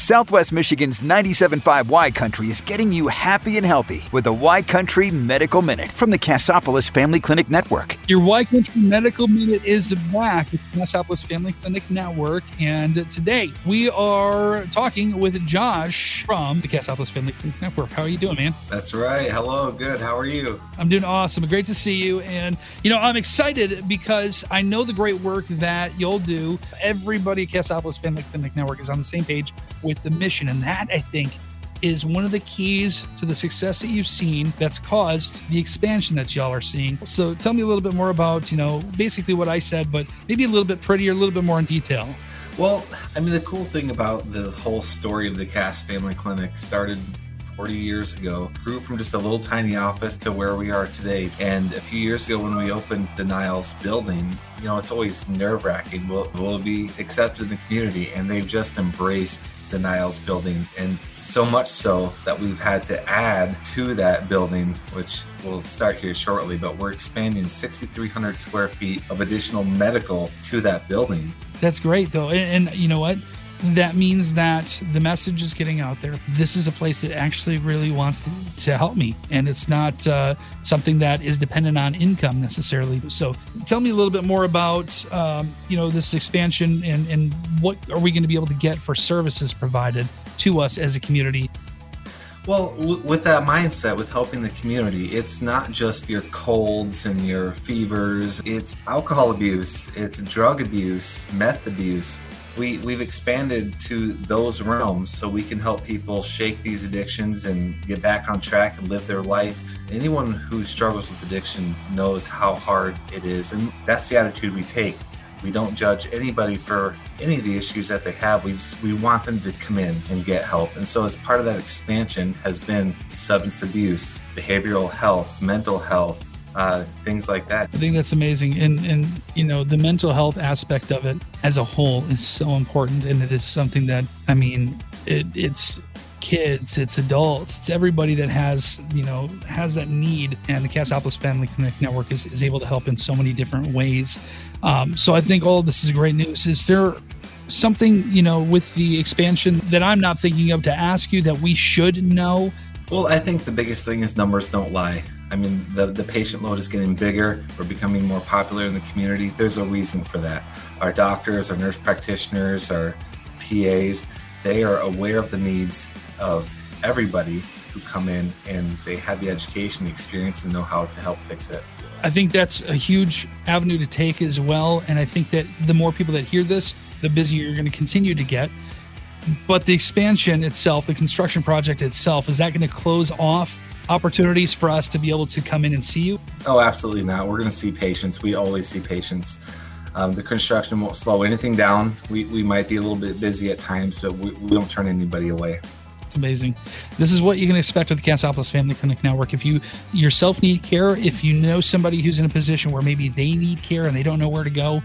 Southwest Michigan's 97.5 Y Country is getting you happy and healthy with the Y Country Medical Minute from the Cassopolis Family Clinic Network. Your Y Country Medical Minute is back with Cassopolis Family Clinic Network. And today we are talking with Josh from the Cassopolis Family Clinic Network. How are you doing, man? That's right. Hello. Good. How are you? I'm doing awesome. Great to see you. And, you know, I'm excited because I know the great work that you'll do. Everybody at Cassopolis Family Clinic Network is on the same page with the mission. And that, I think, is one of the keys to the success that you've seen that's caused the expansion that y'all are seeing. So tell me a little bit more about, you know, basically what I said, but maybe a little bit prettier, a little bit more in detail. Well, I mean, the cool thing about the whole story of the Cass Family Clinic started 40 years ago, grew from just a little tiny office to where we are today. And a few years ago, when we opened the Niles building, you know, it's always nerve wracking. Will, will be accepted in the community? And they've just embraced the Niles building, and so much so that we've had to add to that building, which we'll start here shortly. But we're expanding 6,300 square feet of additional medical to that building. That's great, though. And, and you know what? That means that the message is getting out there. This is a place that actually really wants to, to help me, and it's not uh, something that is dependent on income necessarily. So, tell me a little bit more about um, you know this expansion and and what are we going to be able to get for services provided to us as a community well, w- with that mindset, with helping the community, it's not just your colds and your fevers, it's alcohol abuse, it's drug abuse, meth abuse we we've expanded to those realms so we can help people shake these addictions and get back on track and live their life. Anyone who struggles with addiction knows how hard it is and that's the attitude we take. We don't judge anybody for any of the issues that they have. We we want them to come in and get help. And so as part of that expansion has been substance abuse behavioral health mental health uh, things like that. I think that's amazing, and and you know the mental health aspect of it as a whole is so important, and it is something that I mean it, it's kids, it's adults, it's everybody that has you know has that need, and the Cassopolis Family Clinic Network is, is able to help in so many different ways. Um, so I think all of this is great news. Is there something you know with the expansion that I'm not thinking of to ask you that we should know? Well, I think the biggest thing is numbers don't lie. I mean, the, the patient load is getting bigger. We're becoming more popular in the community. There's a reason for that. Our doctors, our nurse practitioners, our PAs, they are aware of the needs of everybody who come in and they have the education, the experience, and know how to help fix it. I think that's a huge avenue to take as well. And I think that the more people that hear this, the busier you're going to continue to get. But the expansion itself, the construction project itself, is that going to close off opportunities for us to be able to come in and see you? Oh, absolutely not. We're going to see patients. We always see patients. Um, the construction won't slow anything down. We, we might be a little bit busy at times, but we, we don't turn anybody away. It's amazing. This is what you can expect with the Cassopolis Family Clinic Network. If you yourself need care, if you know somebody who's in a position where maybe they need care and they don't know where to go,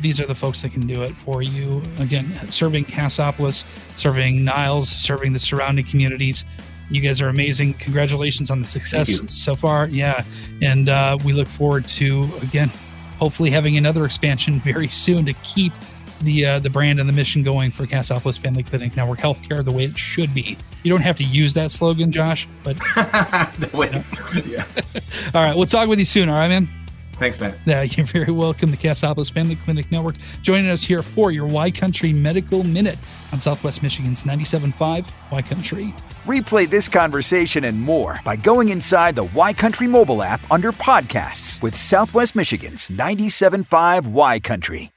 these are the folks that can do it for you. Again, serving Cassopolis, serving Niles, serving the surrounding communities. You guys are amazing. Congratulations on the success so far. Yeah. And uh, we look forward to, again, hopefully having another expansion very soon to keep the uh, the brand and the mission going for Cassopolis Family Clinic Network Healthcare the way it should be. You don't have to use that slogan, Josh, but. the way, yeah. all right. We'll talk with you soon. All right, man? Thanks, man. Yeah, you're very welcome. The Cassopolis Family Clinic Network joining us here for your Y Country Medical Minute on Southwest Michigan's 97.5 Y Country. Replay this conversation and more by going inside the Y Country mobile app under podcasts with Southwest Michigan's 97.5 Y Country.